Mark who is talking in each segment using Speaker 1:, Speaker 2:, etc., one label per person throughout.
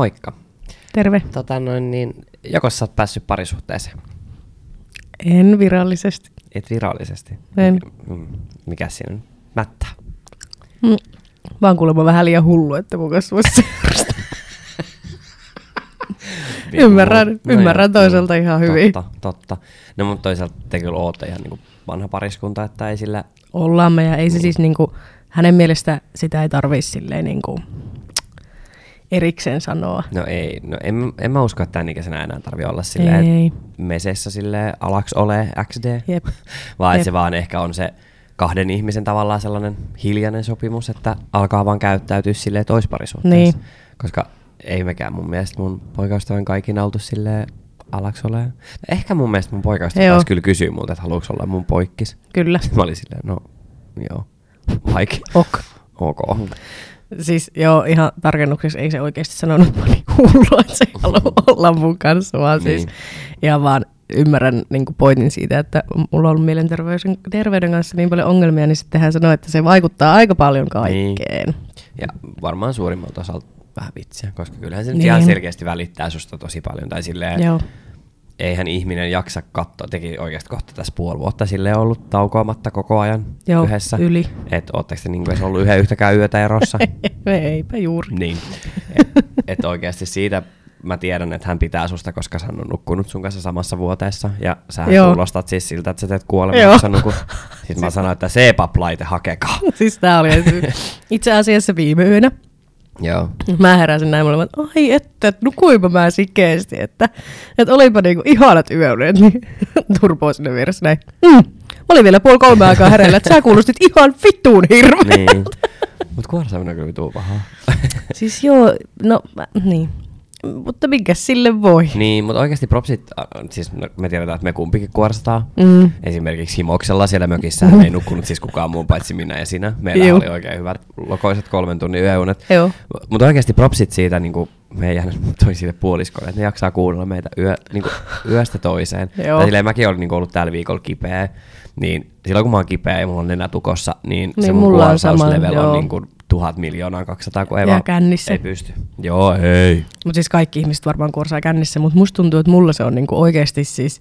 Speaker 1: Moikka.
Speaker 2: Terve.
Speaker 1: Tota noin, niin, joko sä oot päässyt parisuhteeseen?
Speaker 2: En virallisesti.
Speaker 1: Et virallisesti.
Speaker 2: En.
Speaker 1: Mm, Mikä siinä on? Mättä.
Speaker 2: Mm. Vaan kuulemma vähän liian hullu, että mun kanssa voisi. Ymmärrän- ymmärrän toisaalta ihan hyvin.
Speaker 1: Totta, totta. No mutta toisaalta te kyllä ootte ihan niinku vanha pariskunta, että ei sillä...
Speaker 2: Ollaan me ja ei se siis niinku, hänen mielestä sitä ei tarvii silleen niinku erikseen sanoa.
Speaker 1: No ei, no en, en mä usko, että tämän ikäisenä enää tarvii olla silleen
Speaker 2: Ei.
Speaker 1: mesessä silleen alaks ole XD.
Speaker 2: Jep.
Speaker 1: Vaan
Speaker 2: Jep.
Speaker 1: se vaan ehkä on se kahden ihmisen tavallaan sellainen hiljainen sopimus, että alkaa vaan käyttäytyä silleen toisparisuhteessa.
Speaker 2: Niin.
Speaker 1: Koska ei mekään mun mielestä mun poikaystävän kaikin oltu silleen alaks ole. Ehkä mun mielestä mun poikaystävä taisi kyllä kysyä multa, että haluuks olla mun poikkis.
Speaker 2: Kyllä.
Speaker 1: Sitten mä olin silleen, no joo, vaikka.
Speaker 2: Ok.
Speaker 1: Ok.
Speaker 2: Siis joo, ihan tarkennuksessa ei se oikeasti sanonut että mä olin hullu, että se ei halua olla mun kanssa, vaan siis
Speaker 1: Niin.
Speaker 2: ihan vaan ymmärrän niin pointin siitä, että mulla on ollut mielenterveyden terveyden kanssa niin paljon ongelmia, niin sitten hän sanoi, että se vaikuttaa aika paljon kaikkeen. Niin.
Speaker 1: Ja varmaan suurimmalta osalta vähän vitsiä, koska kyllähän se
Speaker 2: Niin.
Speaker 1: ihan selkeästi välittää susta tosi paljon. Tai silleen,
Speaker 2: Joo.
Speaker 1: Eihän ihminen jaksa katsoa, teki oikeasti kohta tässä puoli vuotta silleen ollut taukoamatta koko ajan
Speaker 2: Joo,
Speaker 1: yhdessä.
Speaker 2: yli.
Speaker 1: Että ootteko te niinku edes ollut yhden yhtäkään yötä erossa?
Speaker 2: Eipä juuri.
Speaker 1: niin. Et, et oikeasti siitä mä tiedän, että hän pitää susta, koska hän on nukkunut sun kanssa samassa vuoteessa. Ja sä kuulostat siis siltä, että sä teet
Speaker 2: Joo.
Speaker 1: kuolemassa nukut. Sitten mä sanoin, että CPAP-laite hakekaa.
Speaker 2: Siis tää oli itse asiassa viime yönä.
Speaker 1: Joo.
Speaker 2: Mä heräsin näin, mä olin, että ai että, että nukuinpa mä sikeesti, että, että olipa niinku ihanat yöunet, niin turpoo sinne vieressä näin. Mm. Mä olin vielä puoli kolme aikaa hereillä, että sä kuulostit ihan vittuun hirveä.
Speaker 1: niin. Mut kuorsaaminen on kyllä vituu pahaa.
Speaker 2: Siis joo, no mä, niin. Mutta mikä sille voi?
Speaker 1: niin, mutta oikeasti propsit, siis me tiedetään, että me kumpikin kuorstaa.
Speaker 2: Mm.
Speaker 1: Esimerkiksi Himoksella siellä mökissä hän ei nukkunut siis kukaan muu paitsi minä ja sinä. Meillä
Speaker 2: Juu.
Speaker 1: oli oikein hyvät lokoiset kolmen tunnin yöunet. Mutta oikeasti propsit siitä niin kuin meidän toisille puoliskoille, että ne jaksaa kuunnella meitä yö, niin kuin yöstä toiseen.
Speaker 2: Joo.
Speaker 1: Tai silleen mäkin olin niin kuin ollut tällä viikolla kipeä, niin silloin kun mä oon kipeä ja mulla on nenä tukossa, niin, se
Speaker 2: Niin
Speaker 1: mun
Speaker 2: mulla on sama,
Speaker 1: kuorsauslevel on niin kuin tuhat miljoonaa 200, kun ei,
Speaker 2: Ja
Speaker 1: vaan,
Speaker 2: kännissä.
Speaker 1: ei pysty. Joo, ei.
Speaker 2: Mutta siis kaikki ihmiset varmaan kuorsaa kännissä, mutta musta tuntuu, että mulla se on niinku oikeasti siis...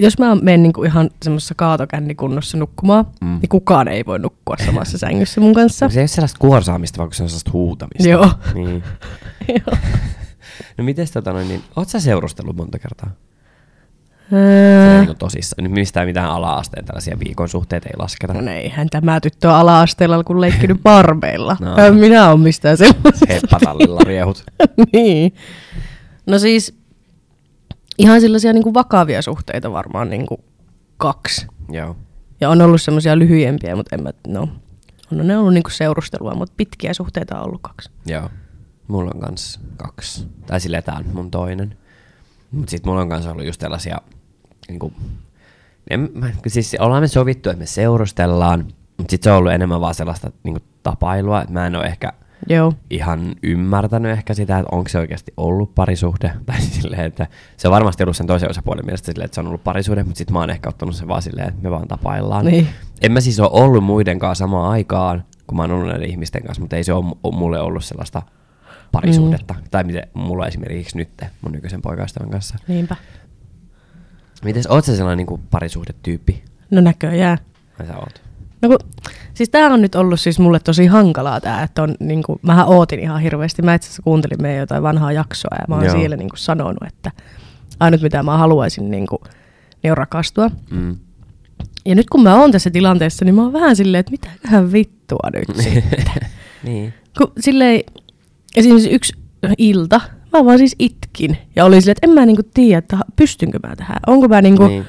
Speaker 2: Jos mä menen niinku ihan semmoisessa kaatokännikunnossa nukkumaan,
Speaker 1: Mm.
Speaker 2: niin kukaan ei voi nukkua samassa sängyssä mun kanssa.
Speaker 1: Se ei ole sellaista kuorsaamista, vaan se on sellaista huutamista.
Speaker 2: Joo.
Speaker 1: Niin.
Speaker 2: Joo.
Speaker 1: No mites tota noin, niin, oot sä seurustellut monta kertaa?
Speaker 2: Öö,
Speaker 1: tosissaan. Nyt mistään mitään ala-asteen tällaisia viikon suhteita ei lasketa.
Speaker 2: no eihän tämä tyttö ala-asteella kun leikkinyt barbeilla.
Speaker 1: No.
Speaker 2: No. Minä on mistään sellaisesta.
Speaker 1: Heppatallilla riehut.
Speaker 2: niin. No siis ihan sellaisia niinku vakavia suhteita varmaan niinku kaksi.
Speaker 1: Joo.
Speaker 2: Ja on ollut semmoisia lyhyempiä, mutta en mä, no, on ne ollut niinku seurustelua, mutta pitkiä suhteita on ollut kaksi.
Speaker 1: Joo. Mulla on kans kaksi. Tai silleen tää on mun toinen. Mut sit mulla on kans ollut just tällaisia, niinku, en, mä, siis ollaan me sovittu, että me seurustellaan, mutta sit se on ollut enemmän vaan sellaista niinku, tapailua, että mä en oo ehkä
Speaker 2: Joo.
Speaker 1: ihan ymmärtänyt ehkä sitä, että onko se oikeasti ollut parisuhde. Tai silleen, että se on varmasti ollut sen toisen osapuolen mielestä silleen, että se on ollut parisuhde, mutta sitten mä oon ehkä ottanut sen vaan silleen, että me vaan tapaillaan.
Speaker 2: Niin.
Speaker 1: En mä siis ole ollut muiden kanssa samaan aikaan, kun mä oon ollut näiden ihmisten kanssa, mutta ei se ole mu- mulle ollut sellaista parisuhdetta. Mm. Tai miten mulla esimerkiksi nyt mun nykyisen poikaystävän kanssa.
Speaker 2: Niinpä.
Speaker 1: Mites, oot sä sellainen niin parisuhdetyyppi?
Speaker 2: No näköjään.
Speaker 1: Vai sä oot?
Speaker 2: No kun, siis tää on nyt ollut siis mulle tosi hankalaa tää, että on niinku, mähän ootin ihan hirveästi. Mä itse asiassa kuuntelin meidän jotain vanhaa jaksoa ja mä oon
Speaker 1: Joo.
Speaker 2: siellä niinku sanonut, että ainut mitä mä haluaisin niinku, niin on rakastua.
Speaker 1: Mm.
Speaker 2: Ja nyt kun mä oon tässä tilanteessa, niin mä oon vähän silleen, että mitäköhän vittua nyt sitten.
Speaker 1: niin.
Speaker 2: kun silleen, esimerkiksi yksi ilta, mä vaan siis itkin. Ja oli silleen, että en mä niinku tiedä, että pystynkö mä tähän. Onko mä niinku,
Speaker 1: niin.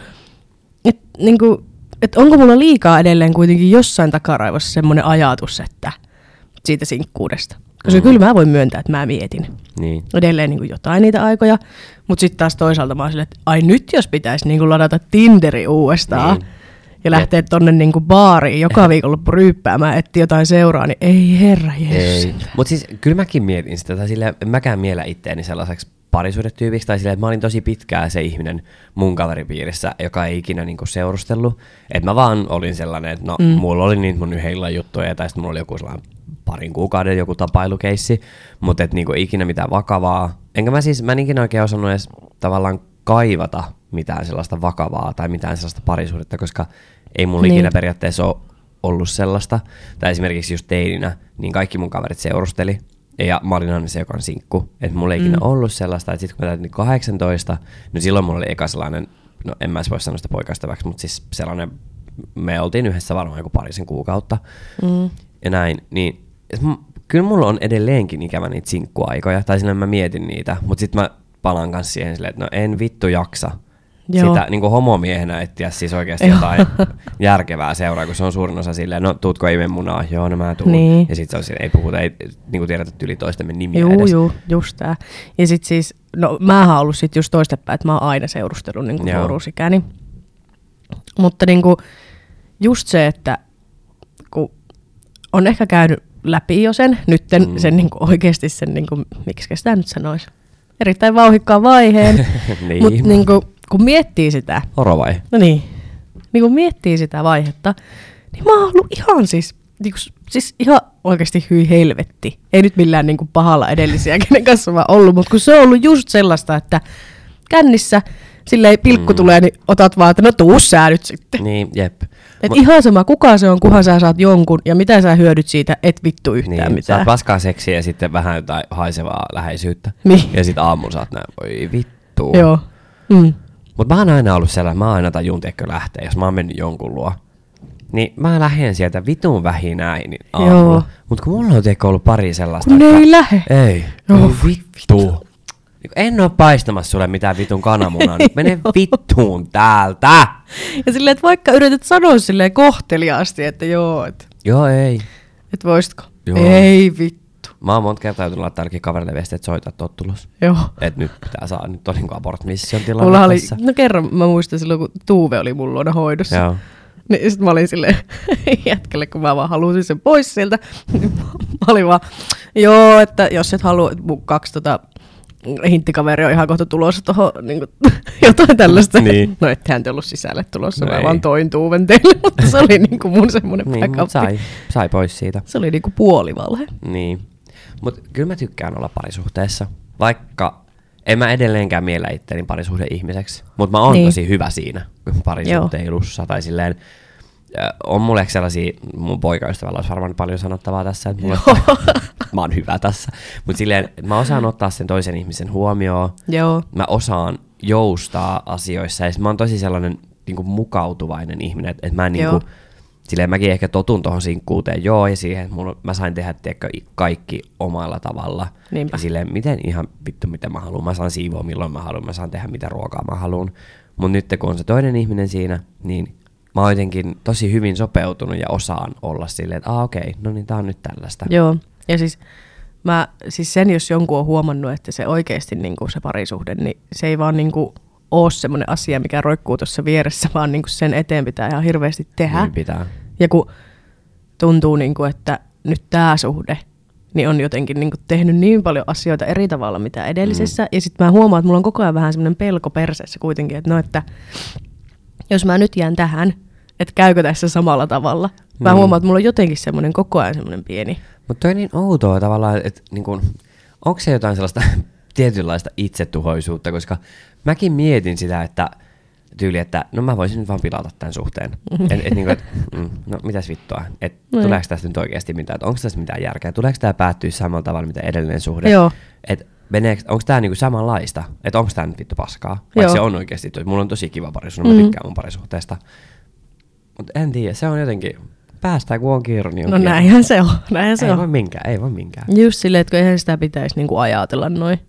Speaker 2: et, niinku, et onko mulla liikaa edelleen kuitenkin jossain takaraivossa semmoinen ajatus, että siitä sinkkuudesta. Koska
Speaker 1: Mm.
Speaker 2: kyllä mä voin myöntää, että mä mietin
Speaker 1: Niin.
Speaker 2: edelleen niin jotain niitä aikoja, mutta sitten taas toisaalta mä oon silleen, että ai nyt jos pitäisi niin ladata Tinderi uudestaan
Speaker 1: Niin.
Speaker 2: ja lähteä tonne niin baariin joka viikonloppu ryyppäämään, etsiä jotain seuraa, niin ei herra. Jeesus.
Speaker 1: Mutta siis kyllä mäkin mietin sitä, tai en mäkään miellä itteeni sellaiseksi parisuudetyypiksi, tai silleen, että mä olin tosi pitkään se ihminen mun kaveripiirissä, joka ei ikinä niinku seurustellut. Että mä vaan olin sellainen, että no, mm. mulla oli niitä mun yhdellä juttuja, tai sitten mulla oli joku sellainen parin kuukauden joku tapailukeissi, mutta et niinku ikinä mitään vakavaa. Enkä mä siis, mä en ikinä oikein osannut edes tavallaan kaivata mitään sellaista vakavaa tai mitään sellaista parisuudetta, koska ei mulla niin. ikinä periaatteessa ole ollut sellaista. Tai esimerkiksi just teininä, niin kaikki mun kaverit seurusteli. Ja mä olin aina se, joka on sinkku. Että mulla ei mm. ikinä ollut sellaista. Että sitten kun mä täytin 18, niin silloin mulla oli eka sellainen, no en mä voi sanoa sitä poikaistaväksi, mutta siis sellainen, me oltiin yhdessä varmaan joku parisen kuukautta. Mm. Ja näin, niin kyllä mulla on edelleenkin ikävä niitä sinkkuaikoja, tai sinne mä mietin niitä, mutta sitten mä palaan kanssa siihen silleen, että no en vittu jaksa Joo. sitä niin kuin homomiehenä etsiä siis oikeasti jotain järkevää seuraa, kun se on suurin osa silleen, no tuutko munaa, joo no mä tuun. Niin. Ja sitten se on silleen, ei puhuta, ei niin kuin tiedetä yli toistemme nimiä
Speaker 2: juu,
Speaker 1: edes.
Speaker 2: Juu, just tää. Ja sitten siis, no mä oon ollut sit just toistepäin, että mä oon aina seurustellut niin kuin nuoruusikäni. Mutta niin kuin, just se, että kun on ehkä käynyt läpi jo sen, nytten mm. sen niin kuin oikeasti sen, niin kuin, miksi sitä nyt sanoisi, erittäin vauhikkaan vaiheen, niin. mutta niin kuin, kun miettii sitä.
Speaker 1: Oro vai?
Speaker 2: No niin. Niin kun miettii sitä vaihetta, niin mä oon ollut ihan siis, niin kuin, siis ihan oikeasti hyi helvetti. Ei nyt millään niin kuin pahalla edellisiä, kenen kanssa mä ollut, mutta kun se on ollut just sellaista, että kännissä silleen pilkku mm. tulee, niin otat vaan, että no tuu sä nyt sitten.
Speaker 1: Niin, jep.
Speaker 2: Et Mut, ihan sama, kuka se on, kunhan sä saat jonkun, ja mitä sä hyödyt siitä, et vittu yhtään
Speaker 1: niin,
Speaker 2: mitään.
Speaker 1: Saat paskaa seksiä ja sitten vähän jotain haisevaa läheisyyttä. Niin. Ja sitten aamulla saat näin, voi vittu.
Speaker 2: Joo. Mm.
Speaker 1: Mutta mä oon aina ollut sellainen, mä oon aina tajun tiedätkö lähteä, jos mä oon mennyt jonkun luo. Niin mä lähden sieltä vitun vähinäin niin aamulla. Mutta kun mulla on tiedätkö ollut pari sellaista.
Speaker 2: Kun
Speaker 1: ne
Speaker 2: ei lähe.
Speaker 1: Ei. Joo, ei vittu. Niin en oo paistamassa sulle mitään vitun kananmunaa, niin mene vittuun täältä!
Speaker 2: Ja silleen, että vaikka yrität sanoa silleen kohteliaasti, että joo, et,
Speaker 1: Joo, ei.
Speaker 2: et voisitko? Joo. Ei vittu.
Speaker 1: Mä oon monta kertaa joutunut laittaa ainakin kaverille viestiä, että soita, että tulos.
Speaker 2: Joo.
Speaker 1: Et nyt pitää saa, nyt on niinku abort mission tilanne
Speaker 2: Mulla oli,
Speaker 1: tässä.
Speaker 2: no kerran mä muistan silloin, kun Tuuve oli mun luona hoidossa.
Speaker 1: Joo.
Speaker 2: Niin sit mä olin silleen jätkelle, kun mä vaan halusin sen pois sieltä. Niin mä olin vaan, joo, että jos et halua, että mun kaksi tota, hinttikaveri on ihan kohta tulossa tuohon niin kuin, jotain tällaista.
Speaker 1: Niin.
Speaker 2: No ettehän te ollut sisälle tulossa,
Speaker 1: No
Speaker 2: mä
Speaker 1: ei.
Speaker 2: vaan toin tuuven teille, mutta se oli niin kuin mun semmoinen
Speaker 1: Niin, sai, sai pois siitä.
Speaker 2: Se oli niin kuin puolivalhe.
Speaker 1: Niin. Mutta kyllä mä tykkään olla parisuhteessa. Vaikka en mä edelleenkään miellä itteni parisuhde-ihmiseksi. Mutta mä oon
Speaker 2: Niin.
Speaker 1: tosi hyvä siinä parisuhteilussa. Tai silleen, on mulle sellaisia, mun poikaystävällä olisi varmaan paljon sanottavaa tässä, että mulle, mä oon hyvä tässä. Mutta silleen, mä osaan ottaa sen toisen ihmisen huomioon.
Speaker 2: Joo.
Speaker 1: Mä osaan joustaa asioissa. Ja mä oon tosi sellainen niin kuin mukautuvainen ihminen, että et mä en niin
Speaker 2: Joo.
Speaker 1: kuin, silleen mäkin ehkä totun tuohon sinkkuuteen, joo, ja siihen, että mulla, mä sain tehdä tiedätkö, kaikki omalla tavalla.
Speaker 2: Niinpä.
Speaker 1: Ja silleen, miten ihan vittu mitä mä haluan, mä saan siivoa milloin mä haluan, mä saan tehdä mitä ruokaa mä haluan. Mutta nyt kun on se toinen ihminen siinä, niin mä oon jotenkin tosi hyvin sopeutunut ja osaan olla silleen, että ah, okei, no niin tää on nyt tällaista.
Speaker 2: Joo. Ja siis, mä, siis sen, jos jonkun on huomannut, että se oikeasti niin kuin se parisuhde, niin se ei vaan niin kuin ole semmoinen asia, mikä roikkuu tuossa vieressä, vaan niin kuin sen eteen pitää ihan hirveästi tehdä.
Speaker 1: Niin pitää.
Speaker 2: Ja kun tuntuu, niin kuin, että nyt tämä suhde niin on jotenkin niin kuin tehnyt niin paljon asioita eri tavalla mitä edellisessä. Mm. Ja sitten mä huomaan, että mulla on koko ajan vähän semmoinen pelko perseessä kuitenkin, että no, että jos mä nyt jään tähän, että käykö tässä samalla tavalla. Mä
Speaker 1: Mm.
Speaker 2: huomaan, että mulla on jotenkin semmoinen koko ajan semmoinen pieni.
Speaker 1: Mutta toi on niin outoa tavallaan, että niin kun, onko se jotain sellaista tietynlaista itsetuhoisuutta, koska mäkin mietin sitä, että tyyli, että no mä voisin nyt vaan pilata tämän suhteen. Et, et, niin et, mm, no mitäs vittua, et
Speaker 2: Niin.
Speaker 1: tuleeko tästä nyt oikeasti mitään, että onko tästä mitään järkeä, tuleeko tämä päättyä samalla tavalla mitä edellinen suhde.
Speaker 2: Joo.
Speaker 1: Et onko tämä niinku samanlaista, että onko tämä nyt vittu paskaa, vaikka
Speaker 2: Joo.
Speaker 1: se on oikeasti, mulla on tosi kiva parisuhde, mä
Speaker 2: Mm.
Speaker 1: tykkään mun parisuhteesta. Mutta en tiedä, se on jotenkin, päästään kun on kiire, niin on
Speaker 2: No
Speaker 1: kiire.
Speaker 2: näinhän se on, näinhän se
Speaker 1: Ei
Speaker 2: on.
Speaker 1: voi minkään, ei voi minkään.
Speaker 2: Just silleen, että eihän sitä pitäisi niinku ajatella noin.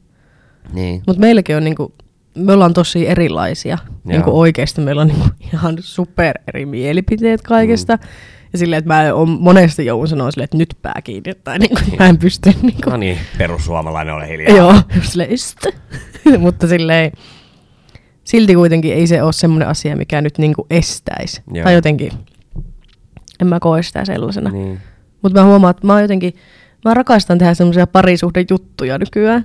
Speaker 1: Niin.
Speaker 2: Mutta meilläkin on niinku, me ollaan tosi erilaisia. Niinku oikeasti meillä on niinku ihan super eri mielipiteet kaikesta. Mm. Ja silleen, että mä on monesti joudun sanoa silleen, että nyt pää kiinni. Tai niinku, mä en pysty niinku.
Speaker 1: No niin, perussuomalainen ole hiljaa.
Speaker 2: Joo, just. Mutta silleen, silti kuitenkin ei se ole semmoinen asia, mikä nyt niinku estäisi.
Speaker 1: Joo.
Speaker 2: Tai jotenkin, en mä koe sitä sellaisena.
Speaker 1: Niin.
Speaker 2: Mutta mä huomaan, että mä oon jotenkin Mä rakastan tehdä semmoisia parisuhdejuttuja nykyään.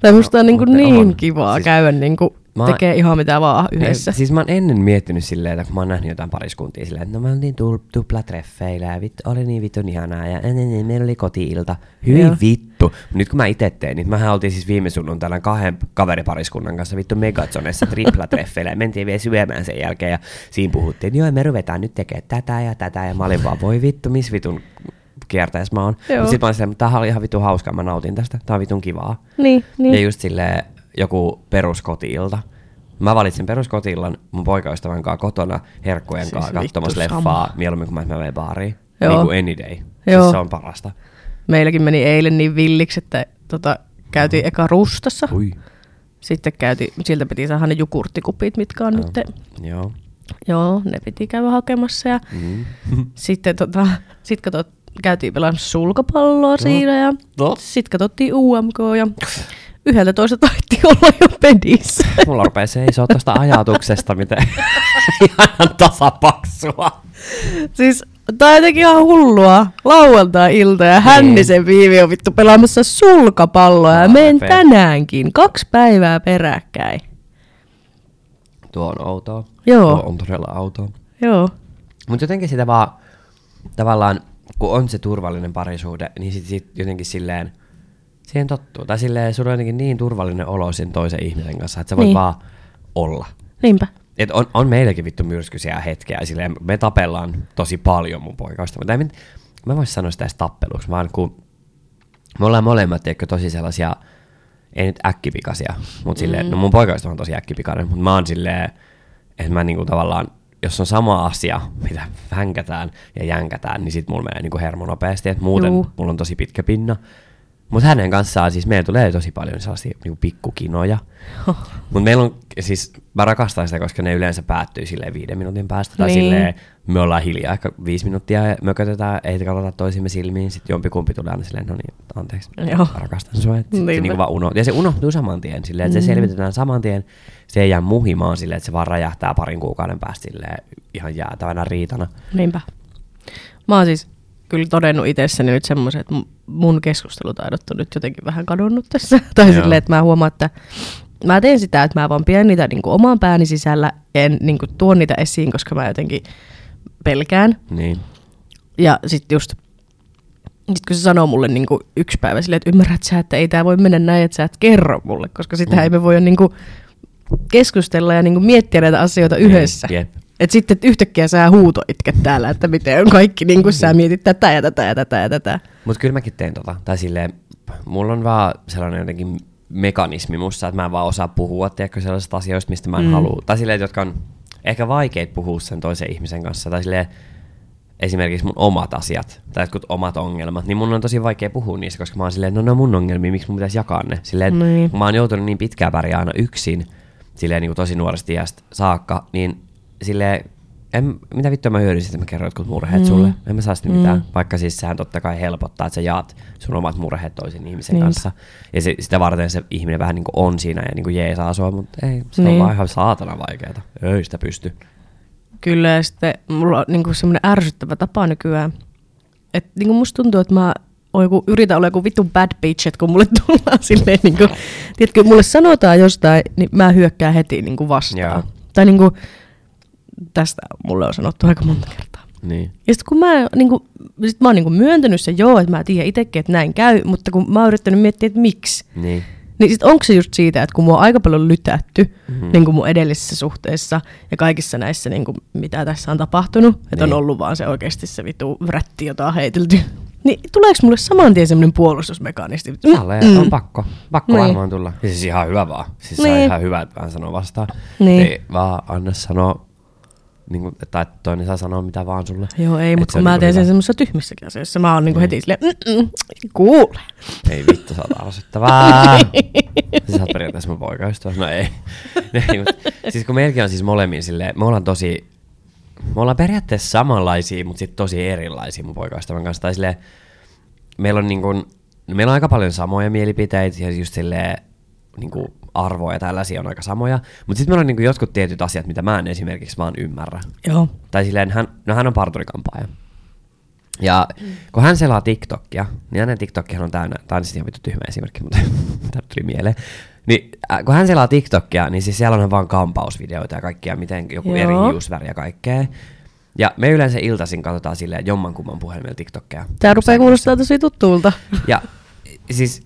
Speaker 2: Tai musta on niin, kuin niin
Speaker 1: on.
Speaker 2: kivaa
Speaker 1: Siis-
Speaker 2: käydä niin kuin
Speaker 1: Mä-
Speaker 2: tekee ihan mitä vaan yhdessä.
Speaker 1: Ne, siis mä oon ennen miettinyt silleen, että kun mä oon nähnyt jotain pariskuntia silleen, että no mä oltiin tu- tuplatreffeillä ja vittu, oli niin vittu ihanaa ja ne, ne, ne, meillä oli koti-ilta. Hyi
Speaker 2: Joo.
Speaker 1: vittu. Nyt kun mä itse tein, niin mähän oltiin siis viime sunnuntaina kahden kaveripariskunnan kanssa vittu Megazonessa triplatreffeillä ja mentiin vielä syömään sen jälkeen ja siinä puhuttiin, että joo me ruvetaan nyt tekemään tätä ja tätä ja mä olin vaan voi vittu, miss vitun kiertäessä mä oon. Mutta sit mä olin silleen, mutta tämähän oli ihan vittu hauskaa, mä nautin tästä, tää on vitun kivaa.
Speaker 2: Niin, niin.
Speaker 1: Ja just silleen joku peruskotiilta. Mä valitsin peruskotiillan mun poikaystävän kanssa kotona herkkujen
Speaker 2: Siis
Speaker 1: kanssa katsomassa
Speaker 2: sama.
Speaker 1: leffaa mieluummin kuin mä menen baariin.
Speaker 2: Joo.
Speaker 1: Niin kuin any day.
Speaker 2: Joo.
Speaker 1: Siis se on parasta.
Speaker 2: Meilläkin meni eilen niin villiksi, että tota, käytiin eka rustassa.
Speaker 1: Ui.
Speaker 2: Sitten käytiin, sieltä piti saada ne jukurttikupit, mitkä on nyt.
Speaker 1: Joo.
Speaker 2: Joo, ne piti käydä hakemassa. Ja
Speaker 1: Mm.
Speaker 2: sitten tota, sit katsot, käytiin pelaamassa sulkapalloa siinä ja
Speaker 1: No.
Speaker 2: sitten katsottiin UMK ja yhdeltä toista taittiin olla jo pedissä.
Speaker 1: Mulla rupeaa seisoo tosta ajatuksesta, miten ihan tasapaksua.
Speaker 2: siis tää on jotenkin ihan hullua. Lauantai-ilta ja Hännisen Viivi on vittu pelaamassa sulkapalloa ja menen tänäänkin. Kaksi päivää peräkkäin.
Speaker 1: Tuo on outoa.
Speaker 2: Joo.
Speaker 1: Tuo on todella outoa.
Speaker 2: Joo.
Speaker 1: Mutta jotenkin sitä vaan, tavallaan, kun on se turvallinen parisuhde, niin sit, sit jotenkin silleen, siihen tottuu. Tai silleen, sulla on jotenkin niin turvallinen olo sen toisen ihmisen kanssa, että sä voit
Speaker 2: Niin.
Speaker 1: vaan olla.
Speaker 2: Niinpä.
Speaker 1: Et on, on meilläkin vittu myrskyisiä hetkiä, silleen, me tapellaan tosi paljon mun poikasta, mutta mit- mä vois sanoa sitä edes tappeluksi, vaan kun me ollaan molemmat tiedätkö, tosi sellaisia, ei nyt äkkipikaisia, mutta silleen,
Speaker 2: Mm.
Speaker 1: no mun poikaista on tosi äkkipikainen, mutta mä oon silleen, että mä niinku tavallaan, jos on sama asia, mitä vänkätään ja jänkätään, niin sit mulla menee niinku hermo nopeasti, että muuten
Speaker 2: Juu.
Speaker 1: mulla on tosi pitkä pinna. Mutta hänen kanssaan siis meillä tulee tosi paljon sellaisia niinku pikkukinoja. Mutta meillä on, siis mä rakastan sitä, koska ne yleensä päättyy silleen viiden minuutin päästä. Tai
Speaker 2: Niin.
Speaker 1: silleen, me ollaan hiljaa ehkä viisi minuuttia ja mökötetään, ei katsota toisimme silmiin. Sitten jompikumpi tulee aina silleen, no niin, anteeksi,
Speaker 2: Joo.
Speaker 1: mä rakastan sua. Sit se
Speaker 2: Niinpä.
Speaker 1: niinku vaan uno, ja se unohtuu saman tien, silleen, että se selvitetään saman tien. Se ei jää muhimaan silleen, että se vaan räjähtää parin kuukauden päästä silleen, ihan jäätävänä riitana.
Speaker 2: Niinpä. Mä oon siis kyllä todennut itsessäni nyt semmoisen, että mun- keskustelutaidot on nyt jotenkin vähän kadonnut tässä. tai silleen, että mä huomaan, että mä teen sitä, että mä vaan pidän niitä niin oman pääni sisällä, en niin tuon niitä esiin, koska mä jotenkin pelkään.
Speaker 1: Niin.
Speaker 2: Ja sitten just, sit kun se sanoo mulle niin yksi päivä silleen, että ymmärrät sä, että ei tämä voi mennä näin, että sä et kerro mulle, koska sitä
Speaker 1: Mm.
Speaker 2: ei me voi niin keskustella ja niin miettiä näitä asioita yhdessä.
Speaker 1: Jep.
Speaker 2: Et sitten että yhtäkkiä sä huuto itket täällä, että miten on kaikki, niin kuin sä mietit tätä ja tätä ja tätä ja tätä.
Speaker 1: Mutta kyllä mäkin teen tota. Tai silleen, mulla on vaan sellainen jotenkin mekanismi musta, että mä en vaan osaa puhua, tiedätkö, sellaisista asioista, mistä mä en mm. halua. Tai silleen, jotka on ehkä vaikeita puhua sen toisen ihmisen kanssa. Tai silleen, esimerkiksi mun omat asiat tai jotkut omat ongelmat, niin mun on tosi vaikea puhua niistä, koska mä oon silleen, no ne on mun ongelmia, miksi mun pitäisi jakaa ne. Silleen,
Speaker 2: Niin.
Speaker 1: kun mä oon joutunut niin pitkään pärjää aina yksin, silleen niin kuin tosi nuoresta iästä saakka, niin silleen, en, mitä vittua mä hyödyn että mä kerron jotkut murheet mm. sulle. En mä saa sitä mitään. Vaikka siis sehän totta kai helpottaa, että sä jaat sun omat murheet toisen ihmisen
Speaker 2: Niinpä.
Speaker 1: kanssa. Ja se, sitä varten se ihminen vähän niin kuin on siinä ja niin kuin jeesaa sua, mutta ei, se
Speaker 2: Niin.
Speaker 1: on vaan ihan saatana vaikeeta. Ei sitä pysty.
Speaker 2: Kyllä ja sitten mulla on niin semmoinen ärsyttävä tapa nykyään. Että niin musta tuntuu, että mä joku, yritän olla joku vittu bad bitch, että kun mulle tullaan silleen, niin kuin, tiedätkö, mulle sanotaan jostain, niin mä hyökkään heti niin kuin vastaan.
Speaker 1: Joo.
Speaker 2: Tai niin kuin, tästä mulle on sanottu aika monta kertaa.
Speaker 1: Niin.
Speaker 2: Ja sitten kun mä, niin kuin, sit mä oon niin myöntänyt sen, joo, että mä tiedän itsekin, että näin käy, mutta kun mä oon yrittänyt miettiä, että miksi,
Speaker 1: Niin.
Speaker 2: niin sit onko se just siitä, että kun mua on aika paljon lytätty mm-hmm. niin kuin mun edellisissä suhteissa ja kaikissa näissä, niin kuin, mitä tässä on tapahtunut, että
Speaker 1: Niin.
Speaker 2: on ollut vaan se oikeasti se vitu rätti, jota on heitelty, niin tuleeko mulle saman tien semmoinen puolustusmekanisti?
Speaker 1: Tälle mm. on pakko. Pakko
Speaker 2: Niin.
Speaker 1: varmaan tulla. Ja siis ihan hyvä vaan. Siis se on
Speaker 2: Niin.
Speaker 1: ihan hyvä, että vähän sanoo vastaan.
Speaker 2: Niin.
Speaker 1: Ei vaan anna sanoa, niin kuin, tai toinen saa sanoa mitä vaan sulle.
Speaker 2: Joo, ei, mutta kun mä
Speaker 1: niinku
Speaker 2: teen sen
Speaker 1: hyvä.
Speaker 2: semmoisissa tyhmissäkin asioissa, mä oon niinku heti silleen, "Mm-mm, kuule.
Speaker 1: Ei vittu, sä oot arvostettavaa. Sä oot periaatteessa mun poikaystävä. No ei. ei mut, siis kun meilläkin on siis molemmin silleen, me ollaan tosi, me ollaan periaatteessa samanlaisia, mutta sitten tosi erilaisia mun poikaystävän kanssa. Tai silleen, meillä on niin kuin, meillä on aika paljon samoja mielipiteitä ja just silleen, niin kuin arvoja ja tällaisia on aika samoja. Mutta sitten meillä on niin kuin jotkut tietyt asiat, mitä mä en esimerkiksi vaan ymmärrä.
Speaker 2: Joo,
Speaker 1: Tai silleen, hän, no hän on parturikampaaja. Ja kun hän selaa TikTokia, niin hänen TikTokkihan on täynnä, tämä on siis ihan vittu tyhmä esimerkki, mutta tämä tuli mieleen. Niin, äh, kun hän selaa TikTokia, niin siis siellä on vaan kampausvideoita ja kaikkia, miten joku
Speaker 2: Joo.
Speaker 1: eri hiusväri ja kaikkea. Ja me yleensä iltaisin katsotaan silleen jommankumman puhelimella TikTokia.
Speaker 2: Tää rupeaa kuulostaa tosi tuttuulta.
Speaker 1: Ja siis,